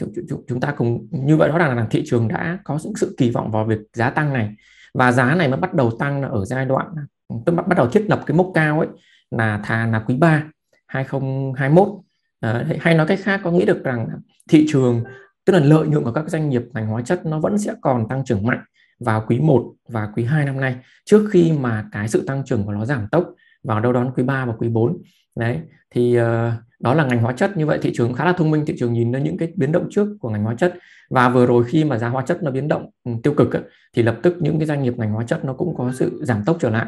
chúng ta cùng như vậy đó là thị trường đã có những sự kỳ vọng vào việc giá tăng này. Và giá này mới bắt đầu tăng ở giai đoạn tức bắt bắt đầu thiết lập cái mốc cao ấy là thà là quý 3 2021 à, hay nói cách khác có nghĩa được rằng thị trường tức là lợi nhuận của các doanh nghiệp ngành hóa chất nó vẫn sẽ còn tăng trưởng mạnh vào quý 1 và quý 2 năm nay trước khi mà cái sự tăng trưởng của nó giảm tốc vào đâu đó quý 3 và quý 4 đấy thì uh, đó là ngành hóa chất. Như vậy thị trường khá là thông minh thị trường nhìn đến những cái biến động trước của ngành hóa chất. Và vừa rồi khi mà giá hóa chất nó biến động ừ, tiêu cực ấy, thì lập tức những cái doanh nghiệp ngành hóa chất nó cũng có sự giảm tốc trở lại.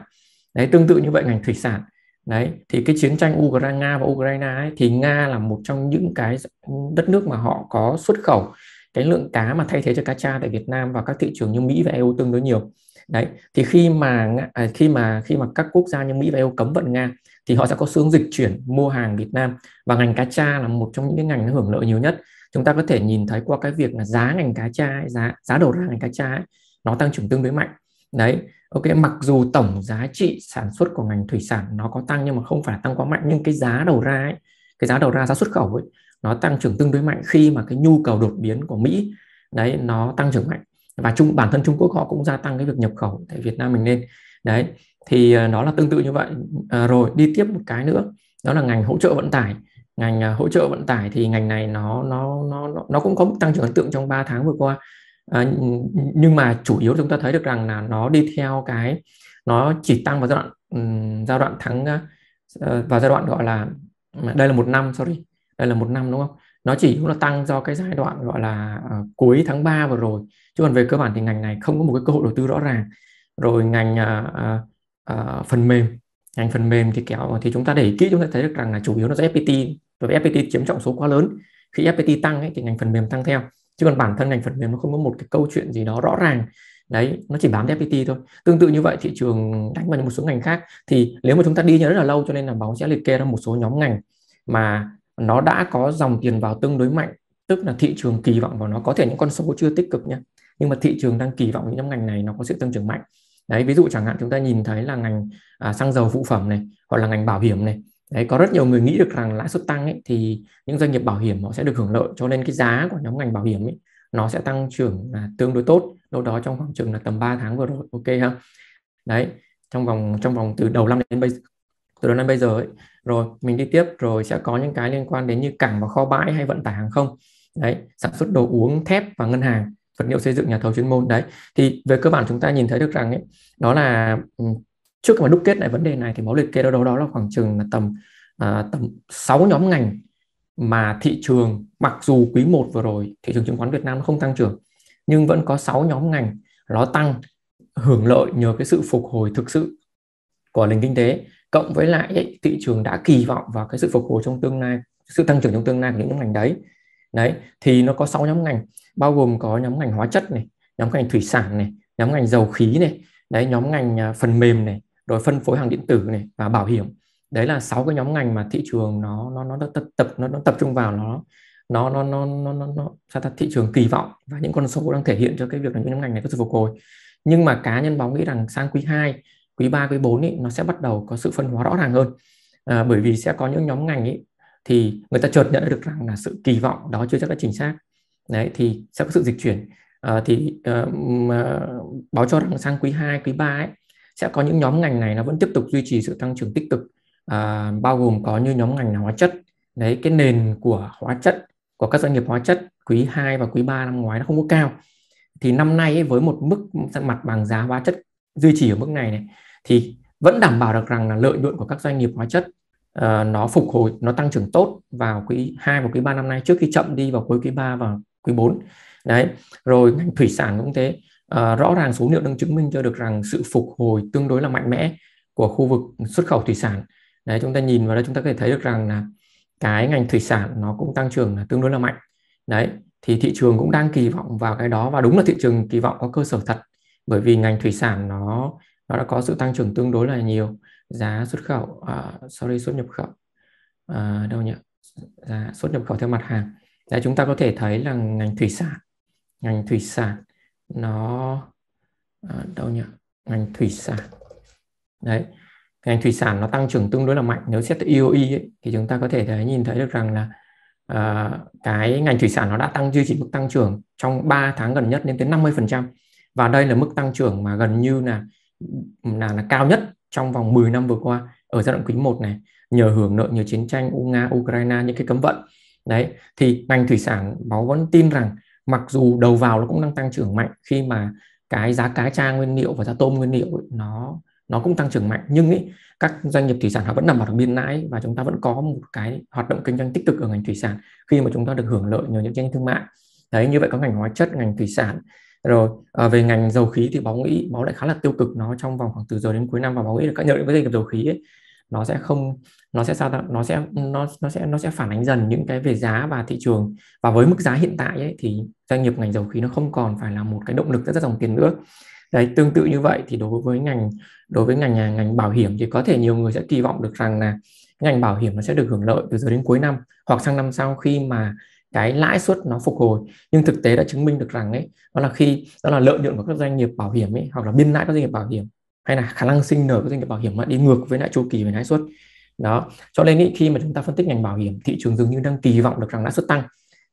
Đấy tương tự như vậy ngành thủy sản. Đấy thì cái chiến tranh Ukraine Nga và Ukraine ấy, thì Nga là một trong những cái ừ, đất nước mà họ có xuất khẩu cái lượng cá mà thay thế cho cá tra tại Việt Nam và các thị trường như Mỹ và EU tương đối nhiều đấy thì khi mà à, khi mà khi mà các quốc gia như Mỹ và EU cấm vận Nga thì họ sẽ có xu hướng dịch chuyển mua hàng Việt Nam. Và ngành cá tra là một trong những cái ngành hưởng lợi nhiều nhất. Chúng ta có thể nhìn thấy qua cái việc là giá ngành cá tra ấy, giá giá đầu ra ngành cá tra ấy, nó tăng trưởng tương đối mạnh. Đấy ok mặc dù tổng giá trị sản xuất của ngành thủy sản nó có tăng nhưng mà không phải tăng quá mạnh nhưng cái giá đầu ra ấy, cái giá đầu ra giá xuất khẩu ấy nó tăng trưởng tương đối mạnh khi mà cái nhu cầu đột biến của Mỹ đấy nó tăng trưởng mạnh và chung bản thân Trung Quốc họ cũng gia tăng cái việc nhập khẩu tại Việt Nam mình lên. Đấy thì ờ, nó là tương tự như vậy. À, rồi đi tiếp một cái nữa đó là ngành hỗ trợ vận tải. Ngành ờ, hỗ trợ vận tải thì ngành này nó nó nó nó cũng có mức tăng trưởng ấn tượng trong 3 tháng vừa qua. À, nhưng mà chủ yếu chúng ta thấy được rằng là nó đi theo cái nó chỉ tăng vào giai đoạn um, giai đoạn tháng uh, vào giai đoạn gọi là đây là một năm sorry đây là một năm đúng không? Nó chỉ là tăng do cái giai đoạn gọi là uh, cuối tháng 3 vừa rồi chứ còn về cơ bản thì ngành này không có một cái cơ hội đầu tư rõ ràng. Rồi ngành uh, uh, phần mềm. Ngành phần mềm thì kéo thì chúng ta để ý kỹ chúng ta thấy được rằng là chủ yếu nó sẽ FPT bởi FPT chiếm trọng số quá lớn. Khi FPT tăng ấy, thì ngành phần mềm tăng theo. Chứ còn bản thân ngành phần mềm nó không có một cái câu chuyện gì đó rõ ràng. Đấy nó chỉ bám FPT thôi. Tương tự như vậy thị trường đánh vào một số ngành khác thì nếu mà chúng ta đi rất là lâu cho nên là báo sẽ liệt kê ra một số nhóm ngành mà nó đã có dòng tiền vào tương đối mạnh. Tức là thị trường kỳ vọng vào nó có thể những con số chưa tích cực nhé nhưng mà thị trường đang kỳ vọng những nhóm ngành này nó có sự tăng trưởng mạnh. Đấy ví dụ chẳng hạn chúng ta nhìn thấy là ngành à, xăng dầu phụ phẩm này hoặc là ngành bảo hiểm này. Đấy có rất nhiều người nghĩ được rằng lãi suất tăng ấy, thì những doanh nghiệp bảo hiểm họ sẽ được hưởng lợi cho nên cái giá của nhóm ngành bảo hiểm ấy, nó sẽ tăng trưởng là tương đối tốt. Đâu đó trong khoảng chừng là tầm 3 tháng vừa rồi ok ha? Đấy trong vòng trong vòng từ đầu năm đến bây từ đầu năm bây giờ ấy. rồi mình đi tiếp rồi sẽ có những cái liên quan đến như cảng và kho bãi hay vận tải hàng không. Đấy sản xuất đồ uống thép và ngân hàng vật liệu xây dựng nhà thầu chuyên môn. Đấy thì về cơ bản chúng ta nhìn thấy được rằng ấy đó là trước khi mà đúc kết lại vấn đề này thì máu liệt kê đâu đó, đó là khoảng chừng là tầm à, tầm 6 nhóm ngành mà thị trường mặc dù quý 1 vừa rồi thị trường chứng khoán Việt Nam không tăng trưởng nhưng vẫn có 6 nhóm ngành nó tăng hưởng lợi nhờ cái sự phục hồi thực sự của nền kinh tế cộng với lại ấy, thị trường đã kỳ vọng vào cái sự phục hồi trong tương lai sự tăng trưởng trong tương lai của những ngành đấy đấy thì nó có 6 nhóm ngành bao gồm có nhóm ngành hóa chất này nhóm ngành thủy sản này nhóm ngành dầu khí này đấy nhóm ngành à, phần mềm này rồi phân phối hàng điện tử này và bảo hiểm. Đấy là sáu cái nhóm ngành mà thị trường nó nó nó tập tập nó, nó tập trung vào nó nó nó nó nó nó, nó sao ta thị trường kỳ vọng và những con số đang thể hiện cho cái việc là những nhóm ngành này có sự phục hồi. Nhưng mà cá nhân báo nghĩ rằng sang quý 2 quý 3 quý 4 ý, nó sẽ bắt đầu có sự phân hóa rõ ràng hơn. À, bởi vì sẽ có những nhóm ngành ý, thì người ta chợt nhận được rằng là sự kỳ vọng đó chưa chắc đã chính xác. Đấy thì sẽ có sự dịch chuyển. À, thì uh, báo cho rằng sang quý 2 quý 3 ấy, sẽ có những nhóm ngành này nó vẫn tiếp tục duy trì sự tăng trưởng tích cực. À, bao gồm có như nhóm ngành hóa chất. Đấy cái nền của hóa chất của các doanh nghiệp hóa chất quý 2 và quý 3 năm ngoái nó không có cao. Thì năm nay ấy, với một mức mặt bằng giá hóa chất duy trì ở mức này này thì vẫn đảm bảo được rằng là lợi nhuận của các doanh nghiệp hóa chất uh, nó phục hồi nó tăng trưởng tốt vào quý 2 và quý 3 năm nay trước khi chậm đi vào cuối quý 3 và quý 4 đấy rồi ngành thủy sản cũng thế. Uh, rõ ràng số liệu đang chứng minh cho được rằng sự phục hồi tương đối là mạnh mẽ của khu vực xuất khẩu thủy sản. Đấy chúng ta nhìn vào đây chúng ta có thể thấy được rằng là cái ngành thủy sản nó cũng tăng trưởng là tương đối là mạnh. Đấy thì thị trường cũng đang kỳ vọng vào cái đó và đúng là thị trường kỳ vọng có cơ sở thật bởi vì ngành thủy sản nó nó đã có sự tăng trưởng tương đối là nhiều giá xuất khẩu uh, sorry xuất nhập khẩu. Uh, đâu nhỉ? Giá xuất nhập khẩu theo mặt hàng. Đấy chúng ta có thể thấy là ngành thủy sản. Ngành thủy sản nó uh, đâu nhỉ? Ngành thủy sản. Đấy ngành thủy sản nó tăng trưởng tương đối là mạnh. Nếu xét từ EOE ấy, thì chúng ta có thể thấy nhìn thấy được rằng là uh, cái ngành thủy sản nó đã tăng duy trì mức tăng trưởng trong 3 tháng gần nhất lên tới 50% và đây là mức tăng trưởng mà gần như là là, là cao nhất trong vòng 10 năm vừa qua ở giai đoạn quý 1 này nhờ hưởng lợi nhờ chiến tranh U Nga Ukraine những cái cấm vận. Đấy thì ngành thủy sản báo vẫn tin rằng mặc dù đầu vào nó cũng đang tăng trưởng mạnh khi mà cái giá cá tra nguyên liệu và giá tôm nguyên liệu ấy, nó nó cũng tăng trưởng mạnh. Nhưng ý, các doanh nghiệp thủy sản họ vẫn nằm ở biên lãi và chúng ta vẫn có một cái hoạt động kinh doanh tích cực ở ngành thủy sản khi mà chúng ta được hưởng lợi nhờ những tranh thương mại. Đấy như vậy có ngành hóa chất ngành thủy sản rồi à, về ngành dầu khí thì báo nghĩ báo lại khá là tiêu cực nó trong vòng khoảng từ giờ đến cuối năm và báo nghĩ là các nhận với doanh nghiệp dầu khí ấy, nó sẽ không nó sẽ sao nó sẽ nó nó sẽ nó sẽ phản ánh dần những cái về giá và thị trường. Và với mức giá hiện tại ấy, thì doanh nghiệp ngành dầu khí nó không còn phải là một cái động lực rất rất dòng tiền nữa. Đấy tương tự như vậy thì đối với ngành đối với ngành à, ngành bảo hiểm thì có thể nhiều người sẽ kỳ vọng được rằng là ngành bảo hiểm nó sẽ được hưởng lợi từ giờ đến cuối năm hoặc sang năm sau khi mà cái lãi suất nó phục hồi. Nhưng thực tế đã chứng minh được rằng ấy đó là khi đó là lợi nhuận của các doanh nghiệp bảo hiểm ấy hoặc là biên lãi các doanh nghiệp bảo hiểm hay là khả năng sinh nở của doanh nghiệp bảo hiểm mà đi ngược với lại chu kỳ về lãi suất. Đó. Cho nên ý, khi mà chúng ta phân tích ngành bảo hiểm thị trường dường như đang kỳ vọng được rằng lãi suất tăng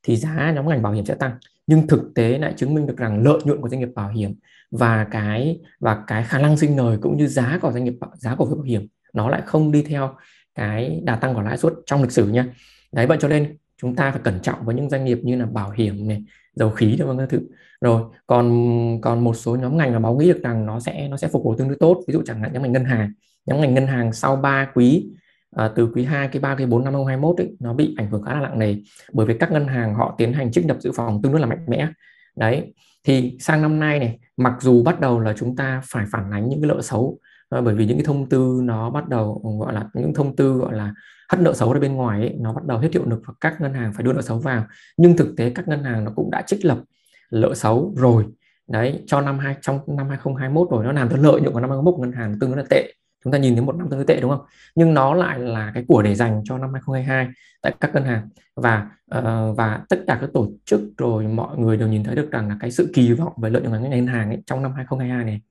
thì giá nhóm ngành bảo hiểm sẽ tăng. Nhưng thực tế lại chứng minh được rằng lợi nhuận của doanh nghiệp bảo hiểm và cái và cái khả năng sinh lời cũng như giá của doanh nghiệp giá cổ phiếu bảo hiểm nó lại không đi theo cái đà tăng của lãi suất trong lịch sử nha. Đấy vậy cho nên chúng ta phải cẩn trọng với những doanh nghiệp như là bảo hiểm này dầu khí và các thứ. Rồi còn còn một số nhóm ngành mà báo nghĩ được rằng nó sẽ nó sẽ phục hồi tương đối tốt. Ví dụ chẳng hạn nhóm ngành ngân hàng. Nhóm ngành ngân hàng sau 3 quý à, từ quý 2, quý 3, quý 4 năm 2021 ấy, nó bị ảnh hưởng khá là nặng nề. Bởi vì các ngân hàng họ tiến hành trích lập dự phòng tương đối là mạnh mẽ. Đấy thì sang năm nay này mặc dù bắt đầu là chúng ta phải phản ánh những cái nợ xấu à, bởi vì những cái thông tư nó bắt đầu gọi là những thông tư gọi là hất nợ xấu ra bên ngoài ấy, nó bắt đầu hết hiệu lực và các ngân hàng phải đưa nợ xấu vào. Nhưng thực tế các ngân hàng nó cũng đã trích lập nợ xấu rồi. Đấy cho năm hai trong năm 2021 rồi nó làm cho lợi nhuận của năm 2021 ngân hàng tương đối là tệ. Chúng ta nhìn thấy một năm tương đối tệ đúng không? Nhưng nó lại là cái của để dành cho năm 2022 tại các ngân hàng. Và uh, và tất cả các tổ chức rồi mọi người đều nhìn thấy được rằng là cái sự kỳ vọng về lợi nhuận của ngân hàng ấy, trong năm 2022 này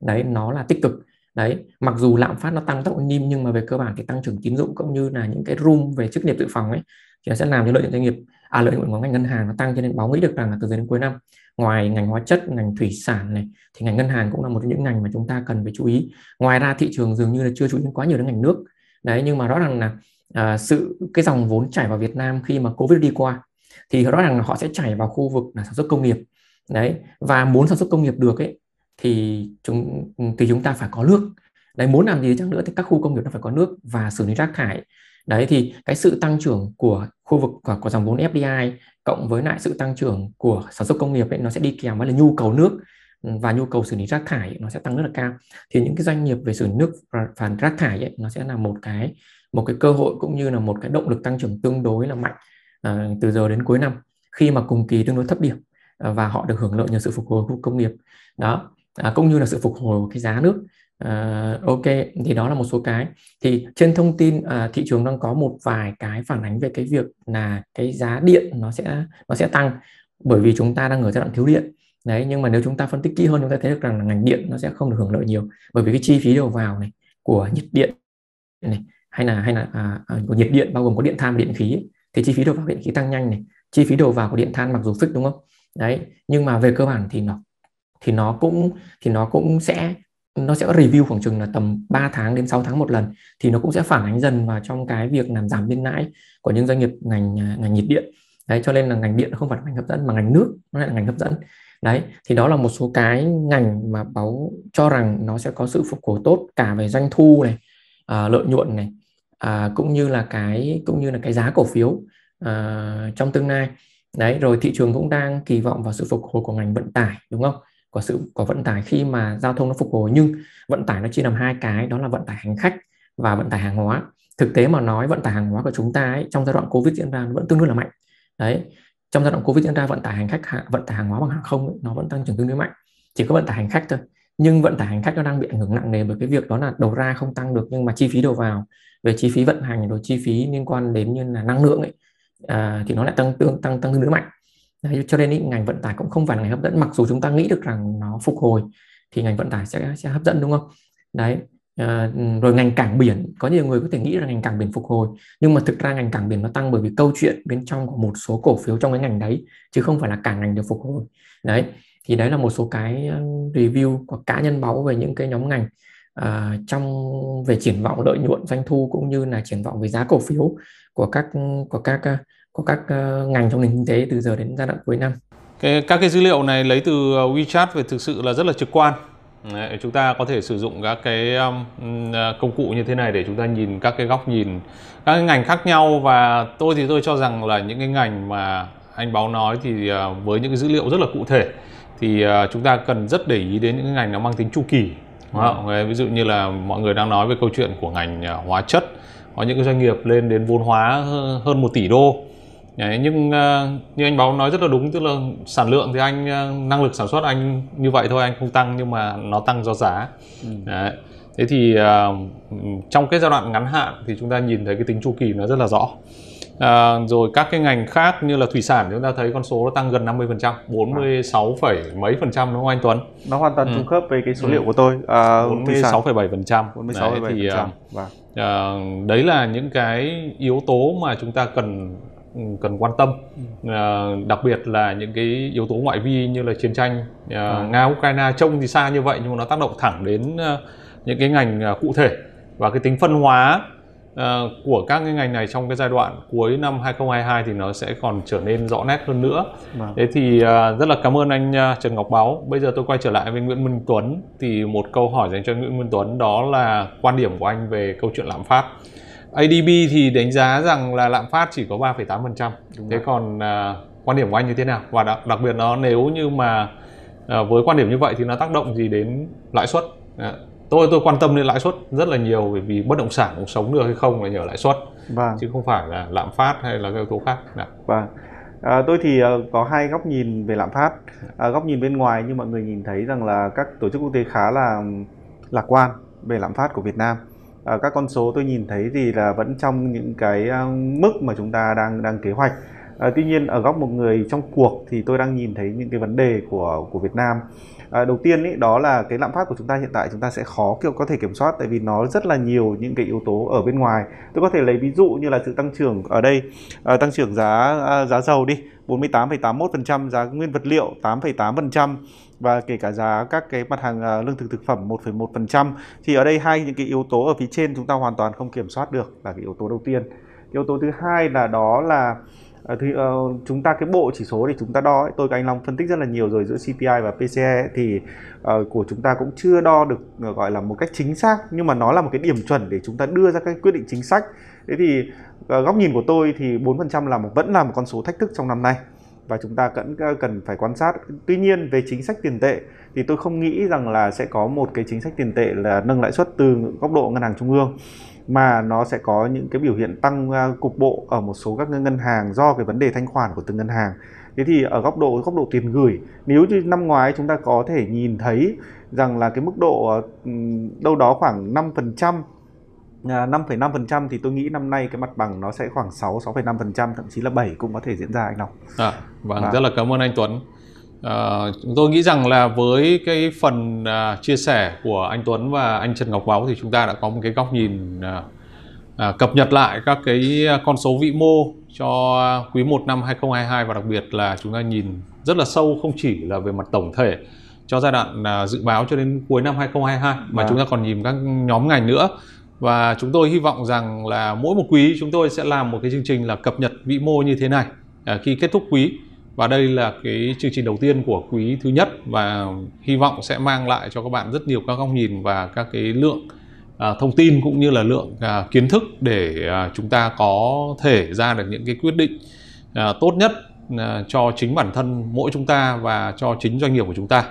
đấy nó là tích cực đấy mặc dù lạm phát nó tăng tốc nhim nhưng mà về cơ bản thì tăng trưởng tín dụng cũng như là những cái room về chức nghiệp dự phòng ấy thì nó sẽ làm cho lợi nhuận doanh nghiệp à lợi nhuận của ngành ngân hàng nó tăng cho nên báo nghĩ được rằng là từ giờ đến cuối năm ngoài ngành hóa chất ngành thủy sản này thì ngành ngân hàng cũng là một trong những ngành mà chúng ta cần phải chú ý. Ngoài ra thị trường dường như là chưa chú ý quá nhiều đến ngành nước. Đấy nhưng mà rõ ràng là à, sự cái dòng vốn chảy vào Việt Nam khi mà Covid đi qua thì rõ ràng là họ sẽ chảy vào khu vực là sản xuất công nghiệp. Đấy và muốn sản xuất công nghiệp được ấy thì chúng thì chúng ta phải có nước. Đấy muốn làm gì chăng nữa thì các khu công nghiệp nó phải có nước và xử lý rác thải. Đấy thì cái sự tăng trưởng của khu vực của, của dòng vốn FDI cộng với lại sự tăng trưởng của sản xuất công nghiệp ấy, nó sẽ đi kèm với là nhu cầu nước và nhu cầu xử lý rác thải nó sẽ tăng rất là cao. Thì những cái doanh nghiệp về xử lý nước và, và rác thải ấy, nó sẽ là một cái một cái cơ hội cũng như là một cái động lực tăng trưởng tương đối là mạnh à, từ giờ đến cuối năm khi mà cùng kỳ tương đối thấp điểm à, và họ được hưởng lợi nhờ sự phục hồi khu công nghiệp. Đó à, cũng như là sự phục hồi của cái giá nước. À, ok thì đó là một số cái. Thì trên thông tin à, thị trường đang có một vài cái phản ánh về cái việc là cái giá điện nó sẽ nó sẽ tăng bởi vì chúng ta đang ở giai đoạn thiếu điện. Đấy nhưng mà nếu chúng ta phân tích kỹ hơn chúng ta thấy được rằng là ngành điện nó sẽ không được hưởng lợi nhiều bởi vì cái chi phí đầu vào này của nhiệt điện này hay là hay là à, à của nhiệt điện bao gồm có điện than và điện khí ấy, thì chi phí đầu vào điện khí tăng nhanh này. Chi phí đầu vào của điện than mặc dù fix đúng không? Đấy nhưng mà về cơ bản thì nó thì nó cũng thì nó cũng sẽ nó sẽ review khoảng chừng là tầm 3 tháng đến 6 tháng một lần thì nó cũng sẽ phản ánh dần vào trong cái việc làm giảm biên lãi của những doanh nghiệp ngành à, ngành nhiệt điện. Đấy cho nên là ngành điện không phải là ngành hấp dẫn mà ngành nước nó lại là ngành hấp dẫn. Đấy thì đó là một số cái ngành mà báo cho rằng nó sẽ có sự phục hồi tốt cả về doanh thu này à, lợi nhuận này à, cũng như là cái cũng như là cái giá cổ phiếu à, trong tương lai. Đấy rồi thị trường cũng đang kỳ vọng vào sự phục hồi của ngành vận tải đúng không? Của sự của vận tải khi mà giao thông nó phục hồi nhưng vận tải nó chia làm hai cái đó là vận tải hành khách và vận tải hàng hóa. Thực tế mà nói vận tải hàng hóa của chúng ta ấy, trong giai đoạn covid diễn ra vẫn tương đối là mạnh. Đấy trong giai đoạn covid diễn ra vận tải hành khách vận tải hàng hóa bằng hàng không ấy, nó vẫn tăng trưởng tương đối mạnh. Chỉ có vận tải hành khách thôi. Nhưng vận tải hành khách nó đang bị ảnh hưởng nặng nề bởi cái việc đó là đầu ra không tăng được nhưng mà chi phí đầu vào về chi phí vận hành rồi chi phí liên quan đến như là năng lượng ấy à, thì nó lại tăng tương tăng tăng tương đối mạnh. Đấy, cho nên ý, ngành vận tải cũng không phải là ngành hấp dẫn. Mặc dù chúng ta nghĩ được rằng nó phục hồi thì ngành vận tải sẽ sẽ hấp dẫn đúng không? Đấy à, rồi ngành cảng biển. Có nhiều người có thể nghĩ là ngành cảng biển phục hồi nhưng mà thực ra ngành cảng biển nó tăng bởi vì câu chuyện bên trong của một số cổ phiếu trong cái ngành đấy chứ không phải là cả ngành được phục hồi. Đấy thì đấy là một số cái ờ, review của cá nhân báo về những cái nhóm ngành à, trong về triển vọng lợi nhuận doanh thu cũng như là triển vọng về giá cổ phiếu của các của các của các uh, ngành trong nền kinh tế từ giờ đến giai đoạn cuối năm. Cái, các cái dữ liệu này lấy từ ờ, WeChat về thực sự là rất là trực quan. Đấy, chúng ta có thể sử dụng các cái um, công cụ như thế này để chúng ta nhìn các cái góc nhìn các cái ngành khác nhau và tôi thì tôi cho rằng là những cái ngành mà anh báo nói thì uh, với những cái dữ liệu rất là cụ thể thì uh, chúng ta cần rất để ý đến những cái ngành nó mang tính chu kỳ. Ừ. Ví dụ như là mọi người đang nói về câu chuyện của ngành hóa chất có những cái doanh nghiệp lên đến vốn hóa hơn 1 tỷ đô Đấy, nhưng uh, như anh báo nói rất là đúng tức là sản lượng thì anh uh, năng lực sản xuất anh như vậy thôi anh không tăng nhưng mà nó tăng do giá ừ. Đấy. thế thì uh, trong cái giai đoạn ngắn hạn thì chúng ta nhìn thấy cái tính chu kỳ nó rất là rõ À, rồi các cái ngành khác như là thủy sản chúng ta thấy con số nó tăng gần 50 phần trăm 46, phẩy mấy phần trăm đúng không anh Tuấn nó hoàn toàn ừ. trùng khớp với cái số ừ. liệu của tôi à, 46,7 phần trăm 46,7 phần trăm vâng. à, đấy là những cái yếu tố mà chúng ta cần Ừ, cần quan tâm à, đặc biệt là những cái yếu tố ngoại vi như là chiến tranh à, nga ukraine trông thì xa như vậy nhưng mà nó tác động thẳng đến à, những cái ngành à, cụ thể và cái tính phân hóa à, của các cái ngành này trong cái giai đoạn cuối năm 2022 thì nó sẽ còn trở nên rõ nét hơn nữa. Vâng. Thế thì à, rất là cảm ơn anh à, Trần Ngọc Báo. Bây giờ tôi quay trở lại với Nguyễn Minh Tuấn thì một câu hỏi dành cho Nguyễn Minh Tuấn đó là quan điểm của anh về câu chuyện lạm phát. ADB thì đánh giá rằng là lạm phát chỉ có 3,8%. Thế rồi. còn uh, quan điểm của anh như thế nào? Và đặc, đặc biệt nó nếu như mà uh, với quan điểm như vậy thì nó tác động gì đến lãi suất? Uh, tôi tôi quan tâm đến lãi suất rất là nhiều bởi vì bất động sản cũng sống được hay không là nhờ lãi suất vâng. chứ không phải là lạm phát hay là các yếu tố khác. Dạ. Vâng. À, tôi thì uh, có hai góc nhìn về lạm phát. À, góc nhìn bên ngoài như mọi người nhìn thấy rằng là các tổ chức quốc tế khá là lạc quan về lạm phát của Việt Nam à, các con số tôi nhìn thấy thì là vẫn trong những cái à, mức mà chúng ta đang đang kế hoạch. À, tuy nhiên ở góc một người trong cuộc thì tôi đang nhìn thấy những cái vấn đề của của Việt Nam. À, đầu tiên ý, đó là cái lạm phát của chúng ta hiện tại chúng ta sẽ khó kiểu có thể kiểm soát tại vì nó rất là nhiều những cái yếu tố ở bên ngoài. Tôi có thể lấy ví dụ như là sự tăng trưởng ở đây. À, tăng trưởng giá à, giá dầu đi 48,81% giá nguyên vật liệu 8,8% và kể cả giá các cái mặt hàng ờ, lương thực thực phẩm 1,1% thì ở đây hai những cái yếu tố ở phía trên chúng ta hoàn toàn không kiểm soát được là cái yếu tố đầu tiên. Yếu tố thứ hai là đó là ờ, thì uh, ờ, chúng ta cái bộ chỉ số thì chúng ta đo ấy, tôi và anh Long phân tích rất là nhiều rồi giữa CPI và PCE thì uh, của chúng ta cũng chưa đo được uh, gọi là một cách chính xác nhưng mà nó là một cái điểm chuẩn để chúng ta đưa ra các quyết định chính sách. Thế thì uh, góc nhìn của tôi thì 4% là một vẫn là một con số thách thức trong năm nay và chúng ta vẫn ờ, cần phải quan sát. Tuy nhiên, về chính sách tiền tệ thì tôi không nghĩ rằng là sẽ có một cái chính sách tiền tệ là nâng lãi suất từ góc độ ngân hàng trung ương, mà nó sẽ có những cái biểu hiện tăng ờ, cục bộ ở một số các ngân hàng do cái vấn đề thanh khoản của từng ngân hàng. Thế thì ở góc độ góc độ tiền gửi, nếu như năm ngoái chúng ta có thể nhìn thấy rằng là cái mức độ ờ, đâu đó khoảng 5% 5,5% thì tôi nghĩ năm nay cái mặt bằng nó sẽ khoảng 6 6,5% thậm chí là 7 cũng có thể diễn ra anh Long. À, vâng, và... rất là cảm ơn anh Tuấn. À, chúng tôi nghĩ rằng là với cái phần à, chia sẻ của anh Tuấn và anh Trần Ngọc Báo thì chúng ta đã có một cái góc nhìn à, à, cập nhật lại các cái con số vĩ mô cho quý 1 năm 2022 và đặc biệt là chúng ta nhìn rất là sâu không chỉ là về mặt tổng thể cho giai đoạn à, dự báo cho đến cuối năm 2022 mà à. chúng ta còn nhìn các nhóm ngành nữa và chúng tôi hy vọng rằng là mỗi một quý chúng tôi sẽ làm một cái chương trình là cập nhật vĩ mô như thế này à, khi kết thúc quý và đây là cái chương trình đầu tiên của quý thứ nhất và hy vọng sẽ mang lại cho các bạn rất nhiều các góc nhìn và các cái lượng à, thông tin cũng như là lượng à, kiến thức để à, chúng ta có thể ra được những cái quyết định à, tốt nhất à, cho chính bản thân mỗi chúng ta và cho chính doanh nghiệp của chúng ta.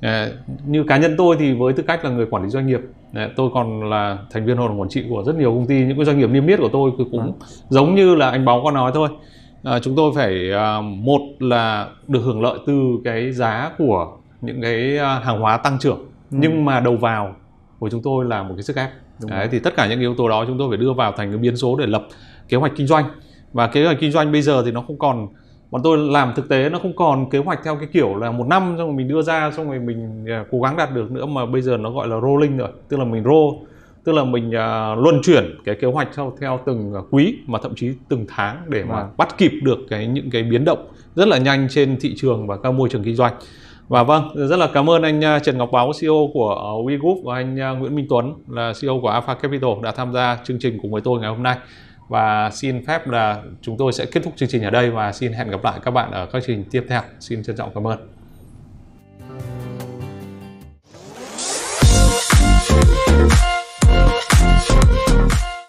À, như cá nhân tôi thì với tư cách là người quản lý doanh nghiệp à, tôi còn là thành viên hội đồng quản trị của rất nhiều công ty những cái doanh nghiệp niêm yết của tôi cũng ừ. giống như là anh báo có nói thôi. À, chúng tôi phải à, một là được hưởng lợi từ cái giá của những cái hàng hóa tăng trưởng. Ừ. nhưng mà đầu vào của chúng tôi là một cái sức ép. Đấy, thì tất cả những yếu tố đó chúng tôi phải đưa vào thành cái biến số để lập kế hoạch kinh doanh. Và kế hoạch kinh doanh bây giờ thì nó không còn bọn tôi làm thực tế nó không còn kế hoạch theo cái kiểu là một năm xong rồi mình đưa ra xong rồi mình à, cố gắng đạt được nữa mà bây giờ nó gọi là rolling rồi. Tức là mình roll tức là mình uh, luân chuyển cái kế hoạch theo theo từng quý mà thậm chí từng tháng để mà vâng. bắt kịp được cái những cái biến động rất là nhanh trên thị trường và các môi trường kinh doanh. Và vâng rất là cảm ơn anh à, Trần Ngọc Báo CEO của We Group và anh Nguyễn Minh Tuấn là CEO của Alpha Capital đã tham gia chương trình cùng với tôi ngày hôm nay và xin phép là chúng tôi sẽ kết thúc chương trình ở đây và xin hẹn gặp lại các bạn ở các chương trình tiếp theo. Xin trân trọng cảm ơn.